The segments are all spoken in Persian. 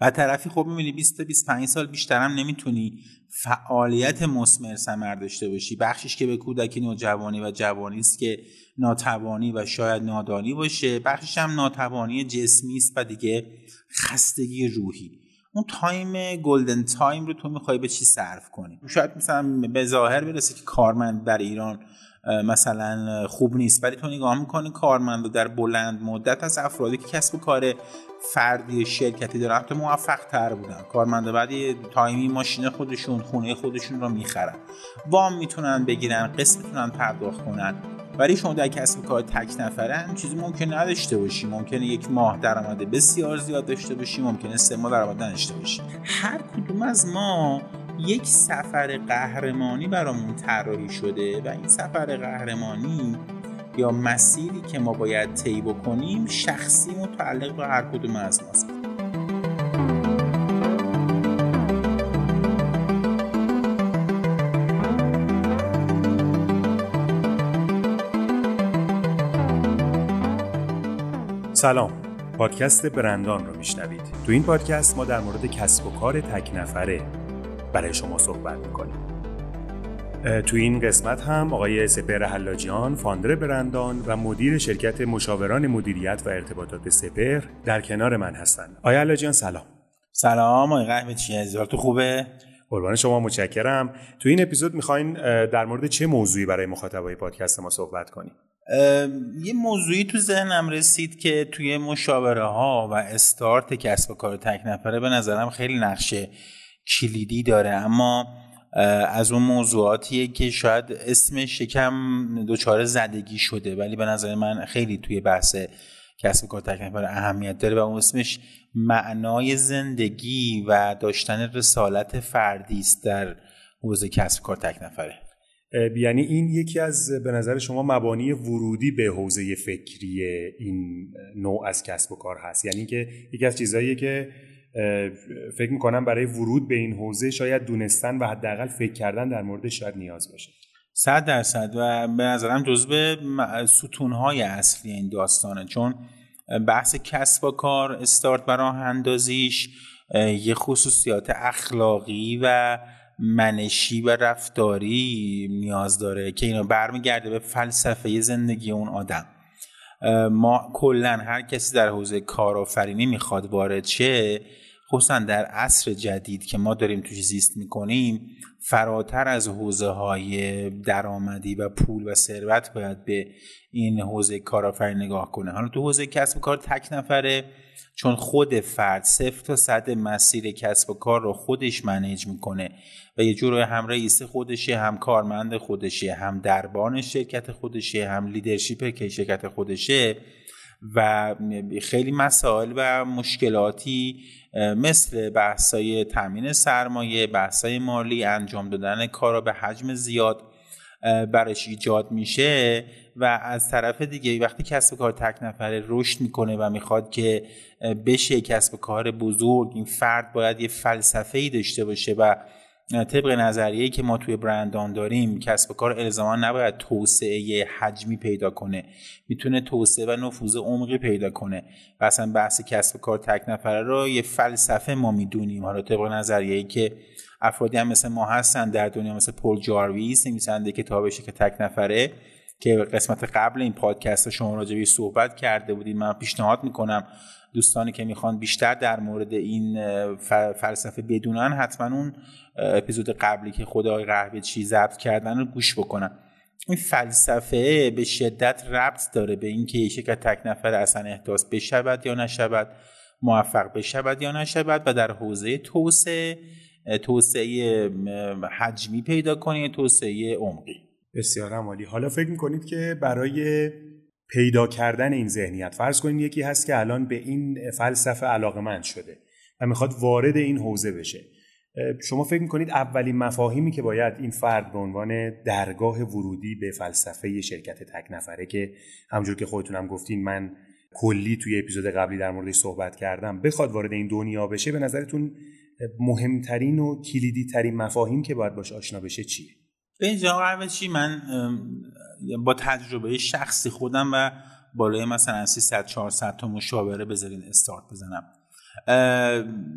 و طرفی خب می‌بینی 20 تا 25 سال بیشتر هم نمی‌تونی فعالیت مسمر ثمر داشته باشی. بخشش که به کودکی نوجوانی و جوانی است که ناتوانی و شاید نادانی باشه بخشش هم ناتوانی جسمی است و دیگه خستگی روحی. اون time golden time رو تو می‌خوای به چی صرف کنی؟ شاید مثلا به ظاهر برسه که کارمند در ایران مثلا خوب نیست. ولی تو نگاه می‌کنی کارمند در بلند مدت از افرادی که کسب و کار فردی شرکتی دارن حتی موفق تر بودن کارمنده بعدی تایمی ماشین خودشون خونه خودشون رو می‌خرن. وام می‌تونن بگیرن قسط می‌تونن پرداخت کنن. ولی شما در کسب کار تک نفرن چیزی ممکن نداشته باشی. ممکنه یک ماه درآمد بسیار زیاد داشته باشی ممکنه سه ماه درآمد نداشته باشی. هر کدوم از ما یک سفر قهرمانی برامون طراحی شده و این سفر قهرمانی یا مسیری که ما باید طی بکنیم شخصی متعلق به هر کدوم از ماست. سلام. پادکست برندان رو میشنوید. تو این پادکست ما در مورد کسب و کار تک نفره برای شما صحبت می‌کنیم تو این قسمت هم آقای سپر حلاجیان فاندر برندان و مدیر شرکت مشاوران مدیریت و ارتباطات سپر در کنار من هستند. آقای حلاجیان سلام. سلام آقای قهوه چی تو خوبه؟ قربان شما متشکرم. تو این اپیزود می‌خواین در مورد چه موضوعی برای مخاطبای پادکست ما صحبت کنیم؟ یه موضوعی تو ذهنم رسید که توی مشاوره ها و استارت کسب و کار تک نفره به نظرم خیلی نقشه کلیدی داره. اما از اون موضوعاتیه که شاید اسمش یکم دچار زدگی شده ولی به نظر من خیلی توی بحث کسب کار تک نفره اهمیت داره و اون اسمش معنای زندگی و داشتن رسالت فردی است در حوزه کسب کار تک نفره. یعنی این یکی از به نظر شما مبانی ورودی به حوزه فکری این نوع از کسب و کار هست؟ یعنی که یکی از چیزهاییه که فکر می‌کنم برای ورود به این حوزه شاید دونستن و حداقل فکر کردن در مورد شاید نیاز باشه. صد درصد و به نظرم جزو ستونهای اصلی این داستانه. چون بحث کسب و کار استارت برای اندازیش یه خصوصیات اخلاقی و منشی و رفتاری نیاز داره که اینو برمیگرده به فلسفه زندگی اون آدم. ما کلا هر کسی در حوزه کارآفرینی می‌خواد وارد شه خصوصا در عصر جدید که ما داریم توش زیست می‌کنیم فراتر از حوزه های درآمدی و پول و ثروت باید به این حوزه کارآفرینی نگاه کنه. حالا تو حوزه کسب و کار تک نفره چون خود فرد صفر تا صد مسیر کسب و کار رو خودش منیج می‌کنه و یه جور هم رئیس خودشه هم کارمند خودشه هم دربان شرکت خودشه هم لیدرشپ که شرکت خودشه. و خیلی مسائل و مشکلاتی مثل بحثای تامین سرمایه بحثای مالی انجام دادن کارا به حجم زیاد براش ایجاد میشه و از طرف دیگه وقتی کسب کار تک نفره رشد می‌کنه و می‌خواد که بشه کسب کار بزرگ این فرد باید یه فلسفه ای داشته باشه و طبق نظریه که ما توی برندان داریم کسب کار الزاما نباید توسعه حجمی پیدا کنه. می‌تونه توسعه و نفوذ عمقی پیدا کنه. و اصلا بحث کسب کار تک نفره رو یه فلسفه ما می‌دونیم. حالا طبق نظریه که افرادی هم مثل ما هستن در دنیا مثل پول جارویس نویسنده کتابشه که تک نفره که قسمت قبل این پادکست شما راجبی صحبت کرده بودید. من پیشنهاد می‌کنم دوستانی که می‌خوان بیشتر در مورد این فلسفه بدونن حتما اون اپیزود قبلی که خدای قهوه چی ضبط کردن رو گوش بکنن. این فلسفه به شدت ربط داره به اینکه یک شرکت تک نفر اصلا احداث بشود یا نشود موفق بشود یا نشود و در حوزه توسعه توسعه حجمی پیدا کنید توسعه عمقی. بسیار عالی حالا فکر می‌کنید که برای پیدا کردن این ذهنیت. فرض کنید یکی هست که الان به این فلسفه علاقمند شده و می‌خواد وارد این حوزه بشه. شما فکر می‌کنید اولین مفاهیمی که باید این فرد به عنوان درگاه ورودی به فلسفه شرکت تک نفره که همجور که خودتونم گفتین من کلی توی اپیزود قبلی در موردش صحبت کردم بخواد وارد این دنیا بشه به نظرتون مهمترین و کلیدی ترین مفاهیم که باید باش آشنا بشه چیه؟ به اینجا چی من با تجربه شخصی خودم و بالای مثلا 300 400 تا مشاوره بذارین استارت بزنم.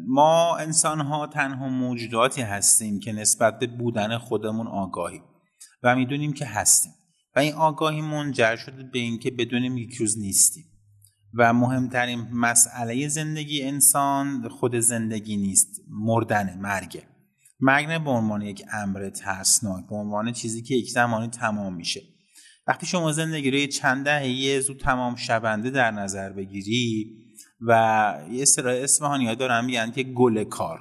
ما انسان ها تنها موجوداتی هستیم که نسبت به بودن خودمون آگاهی و می‌دونیم که هستیم. و این آگاهی منجر شده به اینکه بدونیم یک روز نیستیم. و مهمترین مسئله زندگی انسان خود زندگی نیست مردن مرگه مرگ نه به عنوان یک امر ترسناک به عنوان چیزی که یک زمانی تمام میشه. وقتی شما زندگی رو چند دهه زود تمام شونده در نظر بگیری و یه سرای اسمهانی ها دارن میگن که گل کار.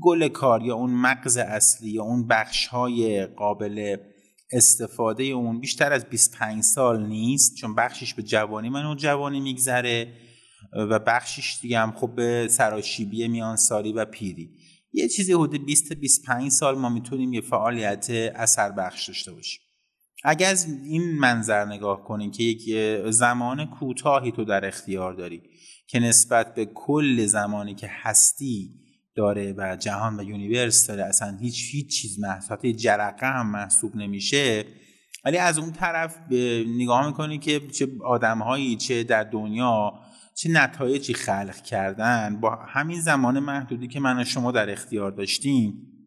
گل کار یا اون مغز اصلی یا اون بخش های قابل استفاده اون بیشتر از 25 سال نیست چون بخشش به جوانی من و جوانی میگذره و بخشش دیگه هم خب به سراشیبی میان سالی و پیری. یه چیزی حدود 20 25 سال ما می‌تونیم یه فعالیت اثر بخش داشته باشیم. اگر از این منظر نگاه کنیم که یک زمان کوتاهی تو در اختیار داری که نسبت به کل زمانی که هستی داره و جهان و یونیورس داره اصلا هیچ هیچ چیز محسوب جرقه هم محسوب نمیشه ولی از اون طرف نگاه می‌کنی که چه آدمهایی چه در دنیا چه نتایجی خلق کردن. با همین زمان محدودی که من و شما در اختیار داشتیم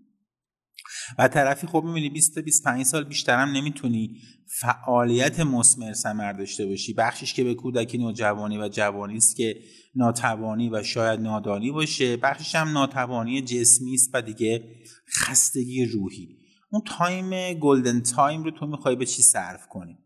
و طرفی خب می‌بینی 20 تا 25 سال بیشترم نمی‌تونی فعالیت مسمر ثمر داشته باشی. بخشش که به کودکی نوجوانی و جوانی است که ناتوانی و شاید نادانی باشه بخشش هم ناتوانی جسمی است و دیگه خستگی روحی. اون time golden time رو تو می‌خوای به چی صرف کنی؟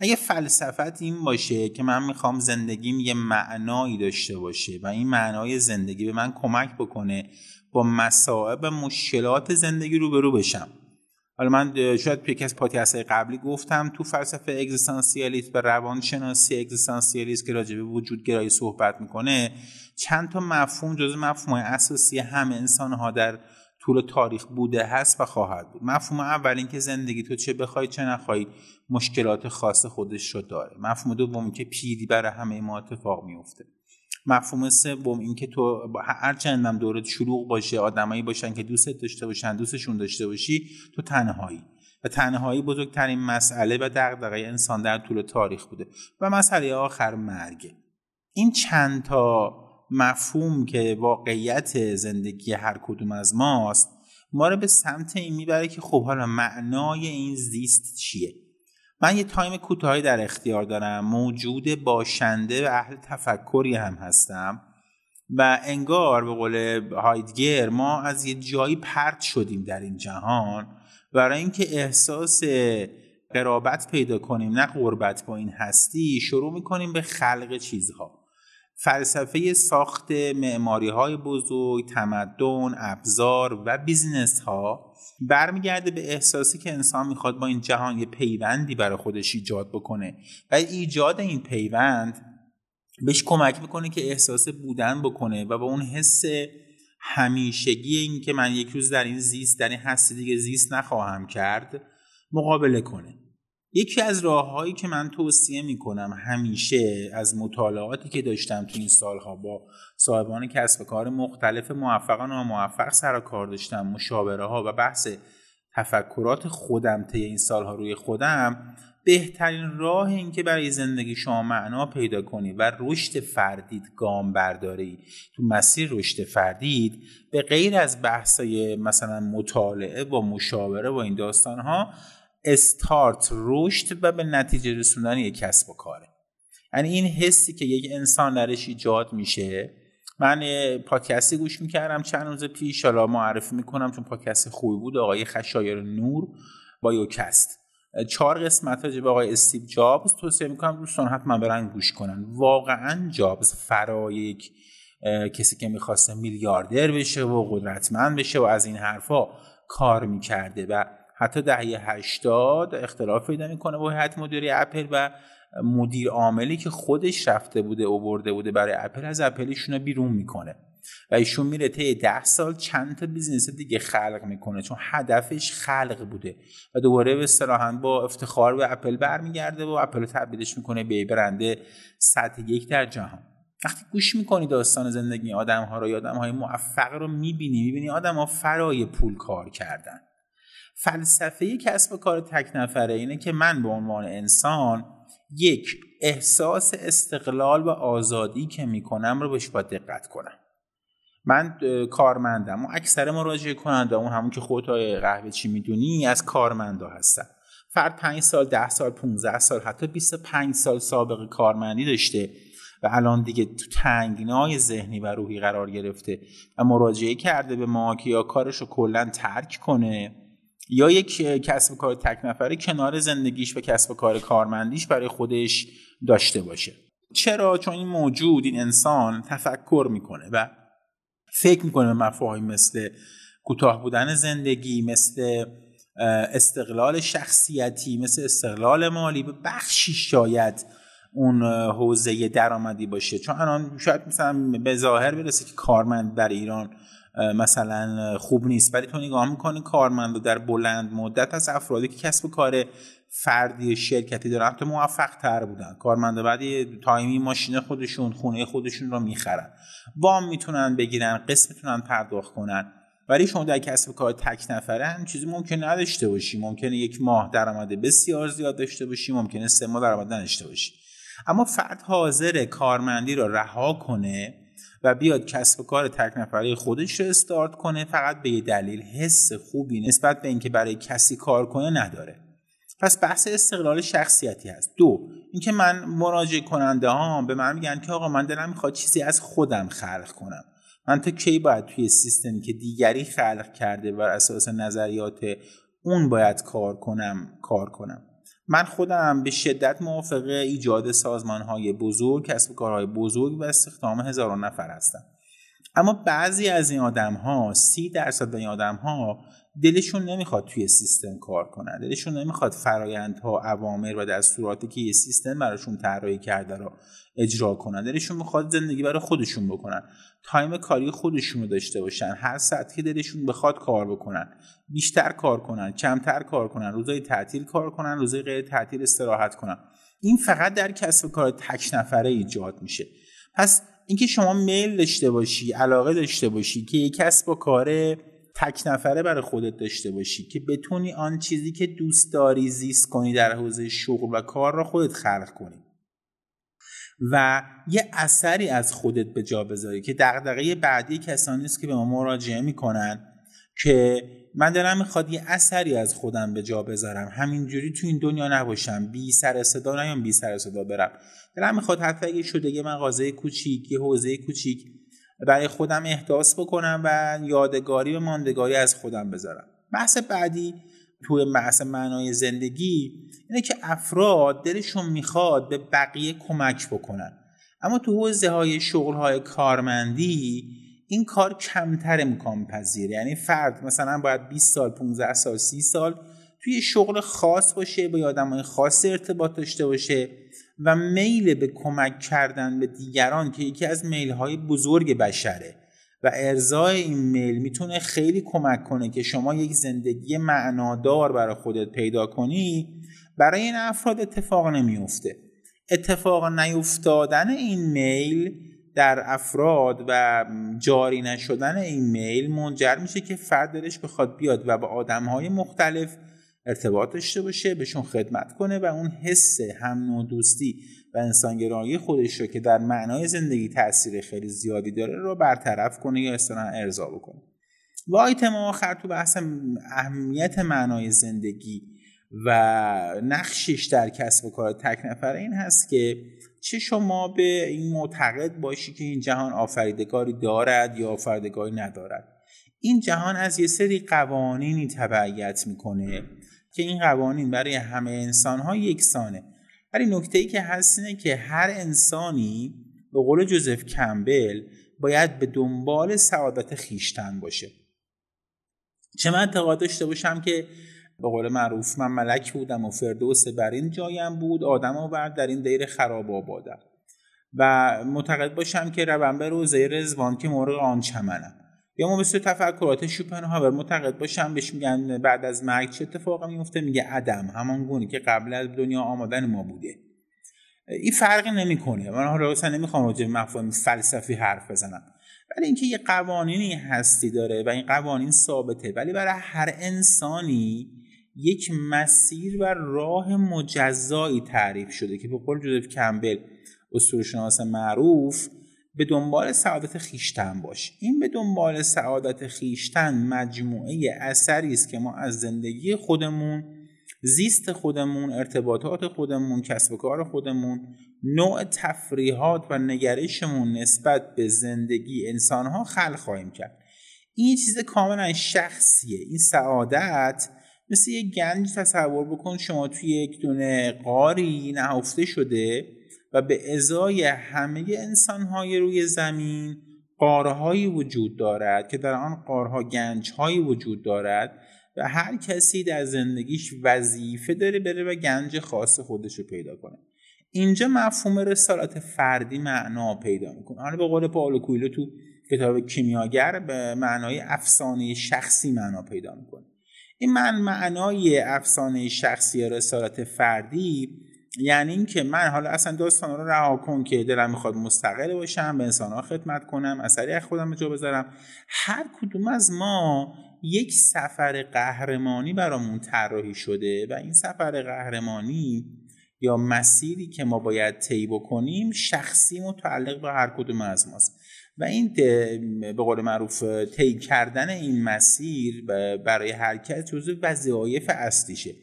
اگه فلسفت این باشه که من می‌خوام زندگیم یه معنایی داشته باشه و این معنای زندگی به من کمک بکنه با مصائب مشکلات زندگی روبرو بشم. حالا من شاید یکی از پادکست قبلی گفتم تو فلسفه اگزیستانسیالیسم و روانشناسی اگزیستانسیالیسم که راجع به وجود گرایی صحبت می‌کنه چند تا مفهوم جز مفهوم اساسی همه انسان ها در طول تاریخ بوده هست و خواهد بود. مفهوم اول اینکه زندگی تو چه بخوای چه نخوای مشکلات خاص خودش رو داره. مفهوم دوم که پیری برای همه ما اتفاق میفته مفهوم سوم اینکه تو هر چندم دورت شلوغ باشه آدمایی باشن که دوستت داشته باشن دوستشون داشته باشی تو تنهایی. و تنهایی بزرگترین مسئله و دغدغه انسان در طول تاریخ بوده. و مسئله آخر مرگه. این چند تا مفهوم که واقعیت زندگی هر کدوم از ماست ما رو به سمت این می‌بره که خب حالا معنای این زیست چیه؟ من یه تایم کوتاهی در اختیار دارم. موجود باشنده و اهل تفکری هم هستم. و انگار به قول هایدگر ما از یه جایی پرت شدیم در این جهان. برای اینکه احساس قرابت پیدا کنیم نه غربت با این هستی شروع می‌کنیم به خلق چیزها. فلسفه ساخت معماری های بزرگ تمدن ابزار و business ها برمیگرده به احساسی که انسان می‌خواد با این جهان یه پیوندی برای خودش ایجاد بکنه. و ایجاد این پیوند بهش کمک می‌کنه که احساس بودن بکنه و با اون حس همیشگی این که من یک روز در این زیست در این هستی دیگه زیست نخواهم کرد مقابله کنه. یکی از راههایی که من توصیه می‌کنم همیشه از مطالعاتی که داشتم تو این سالها با صاحبان کسب کار مختلف موفق و ناموفق سر کار داشتم مشاوره ها و بحث تفکرات خودم طی این سالها روی خودم بهترین راه این که برای زندگی شما معنا پیدا کنی و رشد فردید گام برداری تو مسیر رشد فردید به غیر از بحثای مثلا مطالعه با مشاوره و این داستان ها استارت رشد و به نتیجه رسوندن یک کسب و کاره. یعنی این حسی که یک انسان درش ایجاد میشه من پادکستی گوش می‌کردم چند روز پیش حالا معرفی می‌کنم چون پادکست خوبی بود آقای خشایر نور با یوکست. چهار قسمت به آقای استیو جابز توصیه می‌کنم دوستان حتما برن گوش کنن. واقعا جابز فرای یک کسی که می‌خواسته میلیاردر بشه و قدرتمند بشه و از این حرفا کار می‌کرده و حتی دهه 80 اختلاف پیدا می‌کنه با هیئت مدیره اپل و مدیر عاملی که خودش رفته بوده و برده بوده برای اپل از اپل ایشون رو بیرون می‌کنه. و ایشون میره طی ده سال چند تا business دیگه خلق می‌کنه چون هدفش خلق بوده و دوباره به اصطلاحا با افتخار به اپل برمیگرده و اپل تبدیلش می‌کنه به برنده سطح یک در جهان. وقتی گوش می‌کنی داستان زندگی آدم ها رو آدم های موفق رو می‌بینی می‌بینی آدم ها فرای پول کار کردن. فلسفه کسب کار تک نفره اینه که من به عنوان انسان یک احساس استقلال و آزادی که می‌کنم رو بهش باید دقت کنم. من کارمندم و اکثر مراجعه کننده اون همون که خودت قهوه چی می‌دونی از کارمندا هستن فرد 5 سال 10 سال 15 سال حتی 25 سال سابقه کارمندی داشته و الان دیگه تو تنگنای ذهنی و روحی قرار گرفته و مراجعه کرده به ما که یا کارش رو کلا ترک کنه. یا یک کسب کار تک نفره کنار زندگیش و کسب کار کارمندیش برای خودش داشته باشه. چرا؟ چون این موجود این انسان تفکر می‌کنه و فکر می‌کنه به مفاهیم مثل کوتاه بودن زندگی مثل استقلال شخصیتی مثل استقلال مالی. به بخشی شاید اون حوزه درآمدی باشه. چون الان شاید مثلا به ظاهر برسه که کارمند در ایران مثلا خوب نیست. ولی تو نگاه می‌کنی کارمند در بلند مدت از افرادی که کسب کار فردی شرکتی دارن تو موفق تر بودن. کارمند بعدی تایمی ماشین خودشون خونه خودشون رو می‌خرن. وام می‌تونن بگیرن قسم می‌تونن پرداخت کنن. ولی شما در کسب کار تک نفره هم چیزی ممکن نداشته باشی. ممکنه یک ماه درآمد بسیار زیاد داشته باشی ممکنه سه ماه درآمد نداشته باشی. اما فرد حاضر کارمندی را رها کنه و بیاد کسب کار تک نفره خودش رو استارت کنه فقط به یه دلیل حس خوبی نسبت به اینکه برای کسی کار کنه نداره. پس بحث استقلال شخصیتی هست. دو اینکه من مراجعه کننده ها به من میگن که آقا من دلم می‌خواد چیزی از خودم خلق کنم. من تا کی باید توی سیستمی که دیگری خلق کرده بر اساس نظریات اون باید کار کنم کار کنم؟ من خودم به شدت موافق ایجاد سازمان های بزرگ کسب کارهای بزرگ و استخدام هزاران نفر هستم. اما بعضی از این آدم ها سی درصد این آدم ها دلشون نمی‌خواد توی سیستم کار کنن. دلشون نمی‌خواد فرایندها اوامر و دستوراتی که یه سیستم براشون طراحی کرده رو اجرا کنن. دلشون می‌خواد زندگی برای خودشون بکنن. تایم کاری خودشون رو داشته باشن. هر ساعت که دلشون بخواد کار بکنن. بیشتر کار کنن کمتر کار کنن روزای تعطیل کار کنن روزای غیر تعطیل استراحت کنن. این فقط در کسب کار تک نفره ایجاد میشه. پس اینکه شما میل داشته باشی علاقه داشته باشی که یک کسب و کار تک نفره برای خودت داشته باشی که بتونی آن چیزی که دوست داری زیست کنی در حوزه شغل و کار را خودت خلق کنی. و یه اثری از خودت به جا بذاری که دغدغه بعدی کسانی است که به ما مراجعه می‌کنن که من دارم می‌خواد یه اثری از خودم به جا بذارم. همینجوری تو این دنیا نباشم. بی سر صدا نیام بی سر صدا برم. دلم می‌خواد حتی اگه شده یه مغازه کوچیک یه حوزه کوچیک برای خودم احداث بکنم و یادگاری و ماندگاری از خودم بذارم. بحث بعدی توی بحث معنای زندگی اینه که افراد دلشون می‌خواد به بقیه کمک بکنن. اما تو حوزه های شغل های کارمندی این کار کمتر امکان پذیره. یعنی فرد مثلا باید 20 سال 15 سال 30 سال توی شغل خاص باشه با آدمای خاص ارتباط داشته باشه. و میل به کمک کردن به دیگران که یکی از میل های بزرگ بشره. و ارزای این میل می‌تونه خیلی کمک کنه که شما یک زندگی معنادار برای خودت پیدا کنی برای این افراد اتفاق نمیفته اتفاق نیفتادن این میل در افراد و جاری نشدن این میل منجر میشه که فرد دلش بخواد بیاد و با آدم های مختلف ارتباط داشته باشه بهشون خدمت کنه و اون حس هم و دوستی و انسانگرایی خودش رو که در معنای زندگی تاثیر خیلی زیادی داره رو برطرف کنه یا اصطلاحا ارضا بکنه. و آیتم آخر تو بحث اهمیت معنای زندگی و نقشش در کسب و کار تک نفره این هست که چه شما به این معتقد باشی که این جهان آفریدگاری دارد یا آفریدگاری ندارد. این جهان از یه سری قوانینی تبعیت می‌کنه. که این قوانین برای همه انسان ها یکسانه. ولی نکته ای که هست اینه که هر انسانی به قول جوزف کمبل باید به دنبال سعادت خیشتن باشه. چه من اعتقاد داشته باشم که به قول معروف من ملک بودم و فردوس بر این جایم بود آدم آورد در این دیر خراب آبادم. و معتقد باشم که روم به روزه رزوان که مرغ آن چمنم. یا ما مثل تفکرات شوپنهاور معتقد باشم بهش میگن بعد از مرگ چه اتفاقی میفته؟ میگه عدم همان گونه که قبل از دنیا آمدن ما بوده. این فرقی نمی‌کنه. من حالا اصلا نمی‌خوام راجع به مفاهیم فلسفی حرف بزنم. ولی اینکه یه قوانینی هستی داره و این قوانین ثابته ولی برای هر انسانی یک مسیر و راه مجزایی تعریف شده که به قول جوزف کمبل شناس معروف به دنبال سعادت خیشتن باش. این به دنبال سعادت خیشتن مجموعه اثری است که ما از زندگی خودمون زیست خودمون ارتباطات خودمون کسب و کار خودمون نوع تفریحات و نگرشمون نسبت به زندگی انسانها خلق خواهیم کرد. این چیز کاملا شخصیه. این سعادت مثل یه گنج تصور بکن شما توی یک دونه قاری نهفته شده و به ازای همه انسانهای روی زمین قارهایی وجود دارد که در آن قارها گنجهایی وجود دارد و هر کسی در زندگیش وظیفه داره بره و گنج خاص خودش رو پیدا کنه. اینجا مفهوم رسالت فردی معنا پیدا می‌کنه. حالا به قول پاولو کویلو تو کتاب کیمیاگر به معنای افسانه شخصی معنا پیدا می‌کنه. این من معنای افسانه شخصی رسالت فردی یعنی اینکه من حالا اصلا داستان رو رها کن که دلم می‌خواد مستقل باشم به انسان خدمت کنم اثری از خودم جا بذارم. هر کدوم از ما یک سفر قهرمانی برامون طراحی شده و این سفر قهرمانی یا مسیری که ما باید طی بکنیم شخصی متعلق به هر کدوم از ماست. و این به قول معروف طی کردن این مسیر برای هر کس جزو وظایف اصلیشه.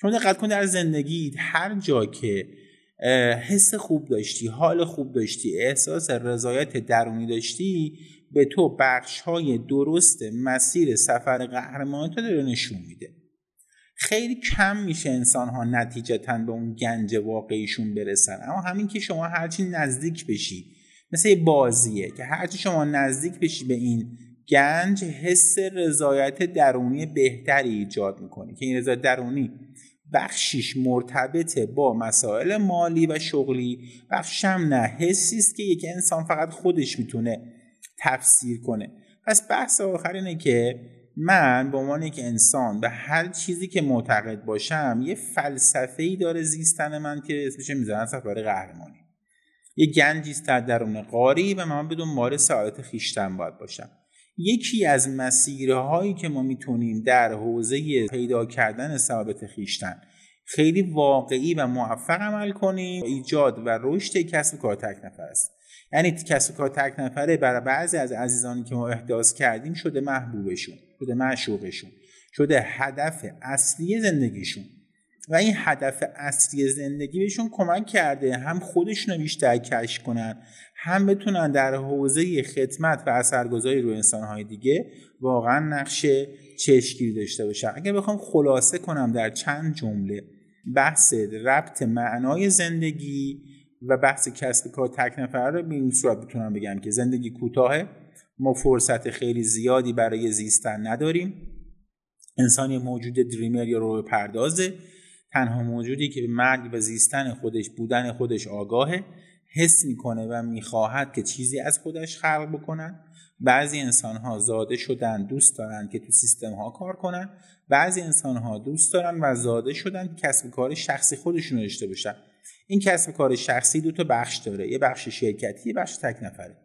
شما دقت کن در زندگی هر جا که حس خوب داشتی حال خوب داشتی احساس رضایت درونی داشتی به تو بخش های درست مسیر سفر قهرمانی تو داره نشون میده. خیلی کم میشه انسان ها نتیجتا به اون گنج واقعیشون برسن. اما همین که شما هرچی نزدیک بشی مثل یه بازیه که هرچی شما نزدیک بشی به این گنج حس رضایت درونی بهتری ایجاد می‌کنی که این رضایت درونی بخشیش مرتبطه با مسائل مالی و شغلی. بخشم نه حسی است که یک انسان فقط خودش می‌تونه تفسیر کنه. پس بحث آخر اینه که من به عنوان یک انسان به هر چیزی که معتقد باشم یه فلسفه ای داره زیستن من که اسمش می‌ذارن سفر قهرمانی. یه گنجی است در درون قاری و من بدون مال سعادت خیشتن باید باشم. یکی از مسیرهایی که ما می‌تونیم در حوزه پیدا کردن ثابت خیشتن خیلی واقعی و موفق عمل کنیم. ایجاد و رشد کسب کار تک نفر است. یعنی کسب کار تک نفره برای بعضی از عزیزانی که ما احداث کردیم شده محبوبشون شده معشوقشون شده هدف اصلی زندگیشون. و این هدف اصلی زندگی بهشون کمک کرده هم خودشون رو بیشتر کشف کنن هم بتونن در حوزه خدمت و اثرگذاری روی انسانهای دیگه واقعا نقش چشمگیری داشته باشن. اگر بخوام خلاصه کنم در چند جمله بحث ربط معنای زندگی و بحث کسب کار تک نفر رو به این صورت بتونم بگم که زندگی کوتاهه. ما فرصت خیلی زیادی برای زیستن نداریم. انسانی موجود دریمر یا رو پردازه. تنها موجودی که به مرگ و زیستن خودش بودن خودش آگاهه. حس می‌کنه و می‌خواهد که چیزی از خودش خلق بکنن. بعضی انسان ها زاده شدن دوست دارن که تو سیستم ها کار کنن. بعضی انسان ها دوست دارن و زاده شدن که کسب کار شخصی خودشون داشته باشن. این کسب کار شخصی دو تا بخش داره. یه بخش شرکتی یه بخش تک نفره.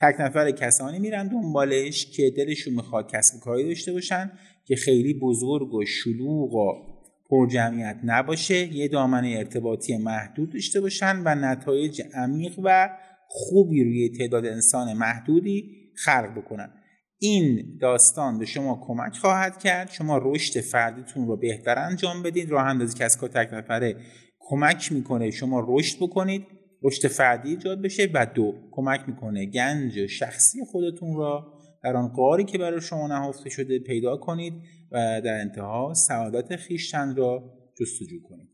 تک نفر کسانی میرن دنبالش که دلشون می‌خواد کسب کاری داشته باشن که خیلی بزرگ و شلوغ و پر جمعیت نباشه یه دامنه ارتباطی محدود داشته باشن و نتایج عمیق و خوبی روی تعداد انسان محدودی خلق بکنن. این داستان به شما کمک خواهد کرد. شما رشد فردیتون رو بهتر انجام بدید. راه اندازی کسب تک نفره کمک می‌کنه شما رشد بکنید رشد فردی ایجاد بشه و دو کمک می‌کنه گنج شخصی خودتون را در آن قاری که برای شما نهفته شده پیدا کنید و در انتها سعادت خیشتن را جستجو کنید.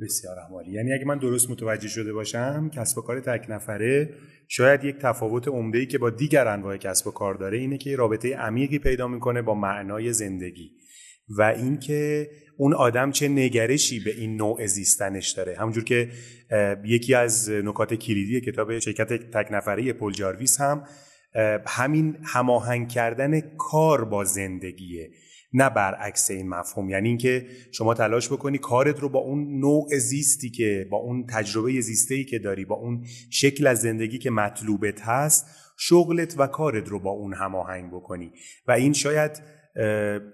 بسیار عمالی یعنی اگه من درست متوجه شده باشم کسب و کار تک نفره شاید یک تفاوت عمده که با دیگر انواع کسب و کار داره اینه که رابطه عمیقی پیدا می‌کنه با معنای زندگی و اینکه اون آدم چه نگرشی به این نوع زیستنش داره. همونجور که یکی از نکات کلیدی کتاب شرکت تک نفره پل جارویس هم همین هماهنگ کردن کار با زندگیه نه برعکس این مفهوم. یعنی اینکه شما تلاش بکنی کارت رو با اون نوع زیستی که با اون تجربه زیستی که داری با اون شکل از زندگی که مطلوبت هست شغلت و کارت رو با اون هماهنگ بکنی. و این شاید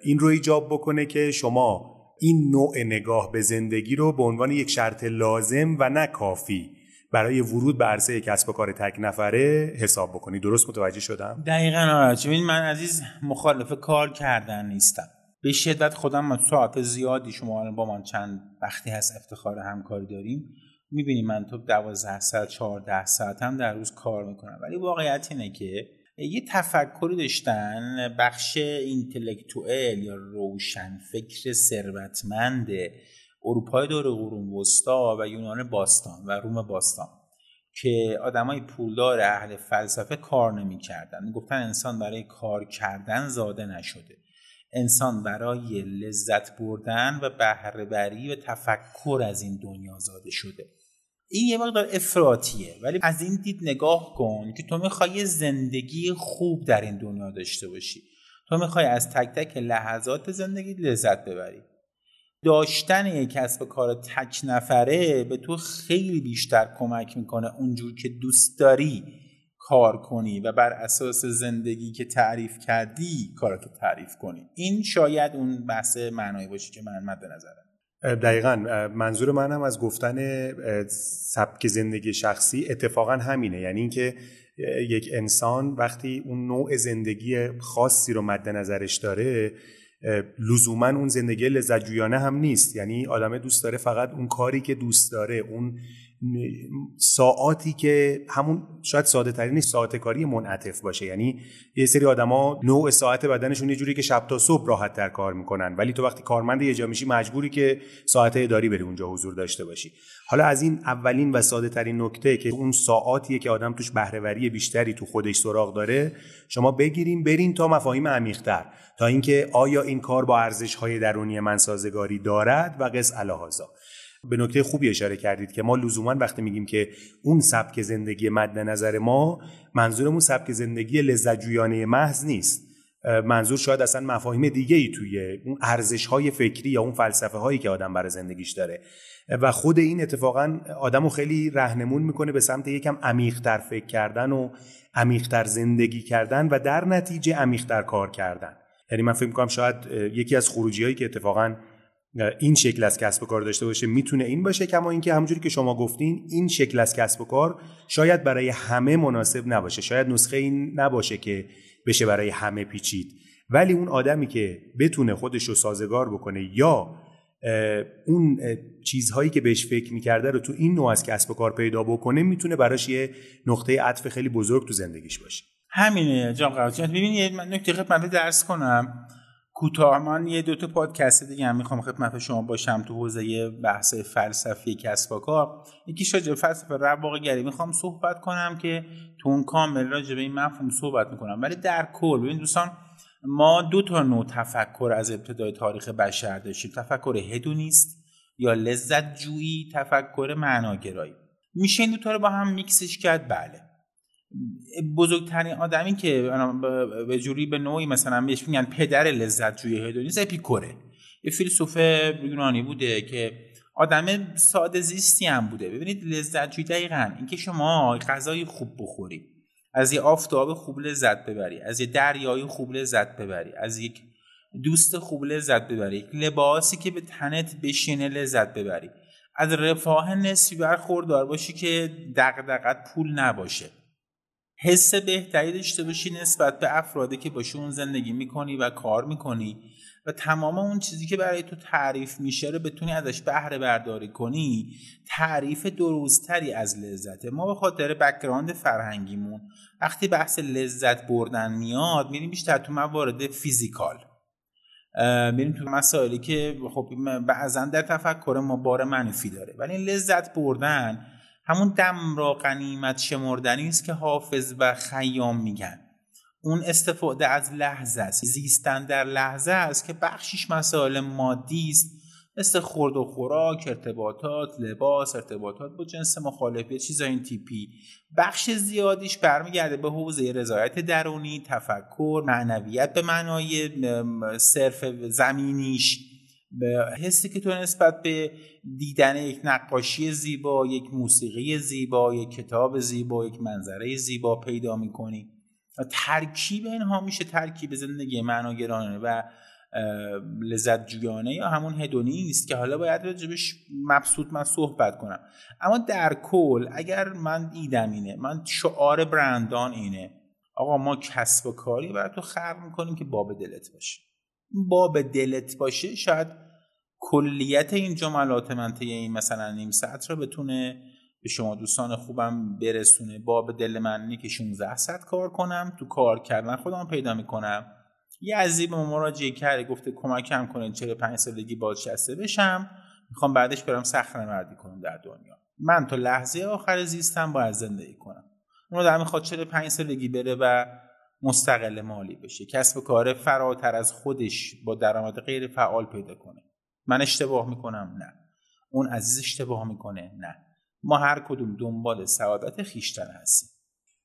این رو ایجاب بکنه که شما این نوع نگاه به زندگی رو به عنوان یک شرط لازم و نه کافی برای ورود به عرصه کسب و کار تک نفره حساب بکنی. درست متوجه شدم؟ دقیقا آرش ببین من عزیز مخالف کار کردن نیستم. به شدت خودم من ساعت زیادی شما با من چند وقتی هست افتخار همکاری داریم. می‌بینی من تو 12 ساعت 14 ساعت هم در روز کار می‌کنم. ولی واقعیت اینه که یه تفکری داشتن بخش اینتלקتوئل یا روشن فکر ثروتمند اروپای دور قرون وسطا و یونان باستان و روم باستان که آدمای پولدار اهل فلسفه کار نمی‌کردن. گفتن انسان برای کار کردن زاده نشده. انسان برای لذت بردن و بهرهبری و تفکر از این دنیا زاده شده. این یه مقدار افراتیه ولی از این دید نگاه کن که تو می‌خوای زندگی خوب در این دنیا داشته باشی. تو می‌خوای از تک تک لحظات زندگی لذت ببری. داشتن یک کسب کار تک نفره به تو خیلی بیشتر کمک می‌کنه اونجور که دوست داری کار کنی و بر اساس زندگی که تعریف کردی کاراتو تعریف کنی. این شاید اون بحث معنایی باشه که من مد نظرم. دقیقا منظور منم از گفتن سبک زندگی شخصی اتفاقا همینه. یعنی اینکه یک انسان وقتی اون نوع زندگی خاصی رو مد نظرش داره لزوما اون زندگی لذت هم نیست. یعنی آدم دوست داره فقط اون کاری که دوست داره اون ساعاتی که همون شاید ساده ترین ساعت کاری منعطف باشه. یعنی یه سری آدما نوع ساعت بدنشون یه جوری که شب تا صبح راحت تر کار می‌کنن ولی تو وقتی کارمند یه جا میشی مجبوری که ساعت اداری بری اونجا حضور داشته باشی. حالا از این اولین و ساده ترین نکته که اون ساعاتیه که آدم توش بهرهوری بیشتری تو خودش سراغ داره شما بگیریم برین تا مفاهیم عمیقتر. تا اینکه آیا این کار با ارزش های درونی من سازگاری دارد و قص الهازا به نکته خوبی اشاره کردید که ما لزوما وقتی میگیم که اون سبک زندگی مد نظر ما منظورمون سبک زندگی لذت جویانه محض نیست. منظور شاید اصلا مفاهیم دیگه ای توی اون ارزش های فکری یا اون فلسفه هایی که آدم برای زندگیش داره. و خود این اتفاقا آدمو خیلی رهنمون می‌کنه به سمت یکم عمیقتر فکر کردن و عمیقتر زندگی کردن و در نتیجه عمیقتر کار کردن. یعنی من فکر می‌کنم شاید یکی از خروجی هایی که اتفاقا این شکل از کسب و کار داشته باشه می‌تونه این باشه کما اینکه همونجوری که شما گفتین این شکل از کسب و کار شاید برای همه مناسب نباشه. شاید نسخه این نباشه که بشه برای همه پیچید. ولی اون آدمی که بتونه خودش رو سازگار بکنه یا اون چیزهایی که بهش فکر می‌کرده رو تو این نوع از کسب و کار پیدا بکنه می‌تونه براش یه نقطه عطف خیلی بزرگ تو زندگیش باشه. همینه جام قرار ببین من نکته خدمت درس کنم. کوتاه من یه دو تا پادکست دیگه هم می‌خوام خدمت شما باشم تو حوزه بحث فلسفی کسب و کار یکی شاید فلسفه رواقع گری می‌خوام صحبت کنم که تو اون کامل راجع به این مفهوم صحبت می‌کنم. ولی در کل ببین دوستان ما دو تا نوع تفکر از ابتدای تاریخ بشر داشتیم. تفکر هدونیست یا لذت جویی تفکر معناگرایی. میشه این دو تا رو با هم میکسش کرد بله. بزرگترین آدمی که به جوری به نوعی مثلا بهش میگن پدر لذت جوی هدونیسم اپیکوره. یه فیلسوف یونانی بوده که آدم ساده زیستی هم بوده. ببینید لذت جوی دقیقا اینکه شما غذای خوب بخوری از یه آفتاب خوب لذت ببری از یه دریای خوب لذت ببری از یک دوست خوب لذت ببری لباسی که به تنت بشینه لذت ببری. از رفاه نسبی برخوردار باشی که دغدغت پول نباشه. حس بهتری داشته باشی نسبت به افرادی که باشون زندگی می‌کنی و کار می‌کنی و تمام اون چیزی که برای تو تعریف میشه رو بتونی ازش بهره برداری کنی تعریف درستتری از لذته. ما به خاطر background فرهنگیمون وقتی بحث لذت بردن میاد میریم بیشتر تو موارد physical. میریم تو مسائلی که خب بعضا در تفکر ما بار منفی داره. ولی لذت بردن همون دم را قنیمت شمردنی است که حافظ و خیام میگن. اون استفاده از لحظه است. زیستن در لحظه است که بخشیش مسائل مادی است. مثل خورد و خوراک ارتباطات لباس ارتباطات با جنس مخالف یا چیزای این تیپی. بخش زیادیش برمیگرده به حوزه رضایت درونی تفکر معنویت به معنای صرف زمینیش. به حسی که تو نسبت به دیدن یک نقاشی زیبا یک موسیقی زیبا یک کتاب زیبا یک منظره زیبا پیدا می‌کنی و ترکیب اینها میشه ترکیب زندگی معناگرانه و لذت جویانه یا همون هدونی است که حالا باید راجبش مبسوط من صحبت کنم. اما در کل اگر من دیدم اینه من شعار برندان اینه آقا ما کسب و کاری برای تو خلق می‌کنیم که باب دلت باشه. باب دلت باشه شاید کلیت این جملات من این مثلا نیم ساعت رو بتونه به شما دوستان خوبم برسونه. باب دل من که 16 ساعت کار کنم تو کار کردن خودم پیدا می‌کنم. یه عزیزی به مراجعه کرده گفته کمکم کنه 45 سالگی بازنشسته بشم. می‌خوام بعدش برم صخره مردی کنم در دنیا. من تا لحظه آخر زیستم باید زندگی کنم. اون در می‌خواد 45 سالگی بره و مستقل مالی بشه. کسب کار فراتر از خودش با درآمد غیر فعال پیدا کنه. من اشتباه می‌کنم؟ نه. اون عزیز اشتباه می‌کنه؟ نه. ما هر کدوم دنبال سعادت خیشتن هستیم.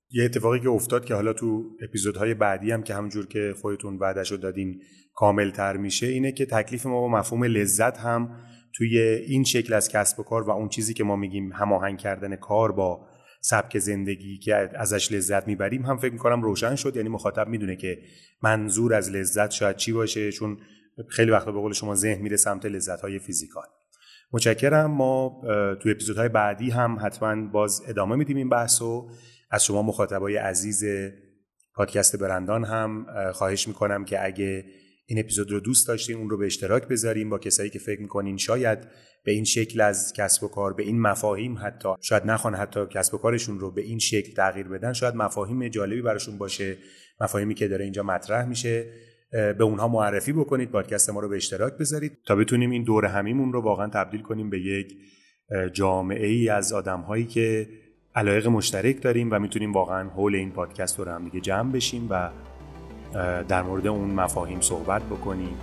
یه اتفاقی که افتاد که حالا تو اپیزودهای بعدی هم که همونجور که خودتون وعدش رو دادین کامل تر میشه اینه که تکلیف ما با مفهوم لذت هم توی این شکل از کسب و کار و اون چیزی که ما میگیم هماهنگ کردن کار با سبک زندگی که ازش لذت می‌بریم هم فکر می‌کنم روشن شد. یعنی مخاطب می‌دونه که منظور از لذت شاید چی باشه چون خیلی وقتا به قول شما ذهن میره سمت لذت های فیزیکال. متشکرم. ما تو اپیزودهای بعدی هم حتما باز ادامه میدیم این بحث و از شما مخاطبای عزیز پادکست برندان هم خواهش می‌کنم که اگه این اپیزود رو دوست داشتین اون رو به اشتراک بذاریم با کسایی که فکر می‌کنین شاید به این شکل از کسب و کار به این مفاهیم حتی شاید نخوان حتی کسب و کارشون رو به این شکل تغییر بدن شاید مفاهیم جالبی براشون باشه مفاهیمی که داره اینجا مطرح میشه. به اونها معرفی بکنید پادکست ما رو به اشتراک بذارید تا بتونیم این دور همیمون رو واقعا تبدیل کنیم به یک جامعه ای از آدم هایی که علایق مشترک داریم و می‌تونیم واقعا حول این پادکست رو هم دیگه جمع بشیم و در مورد اون مفاهیم صحبت بکنیم.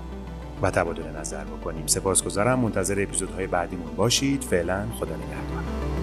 و تبادل نظر بکنیم. سپاسگزارم. منتظر اپیزودهای بعدیمون باشید. فعلا خدا نگهدار.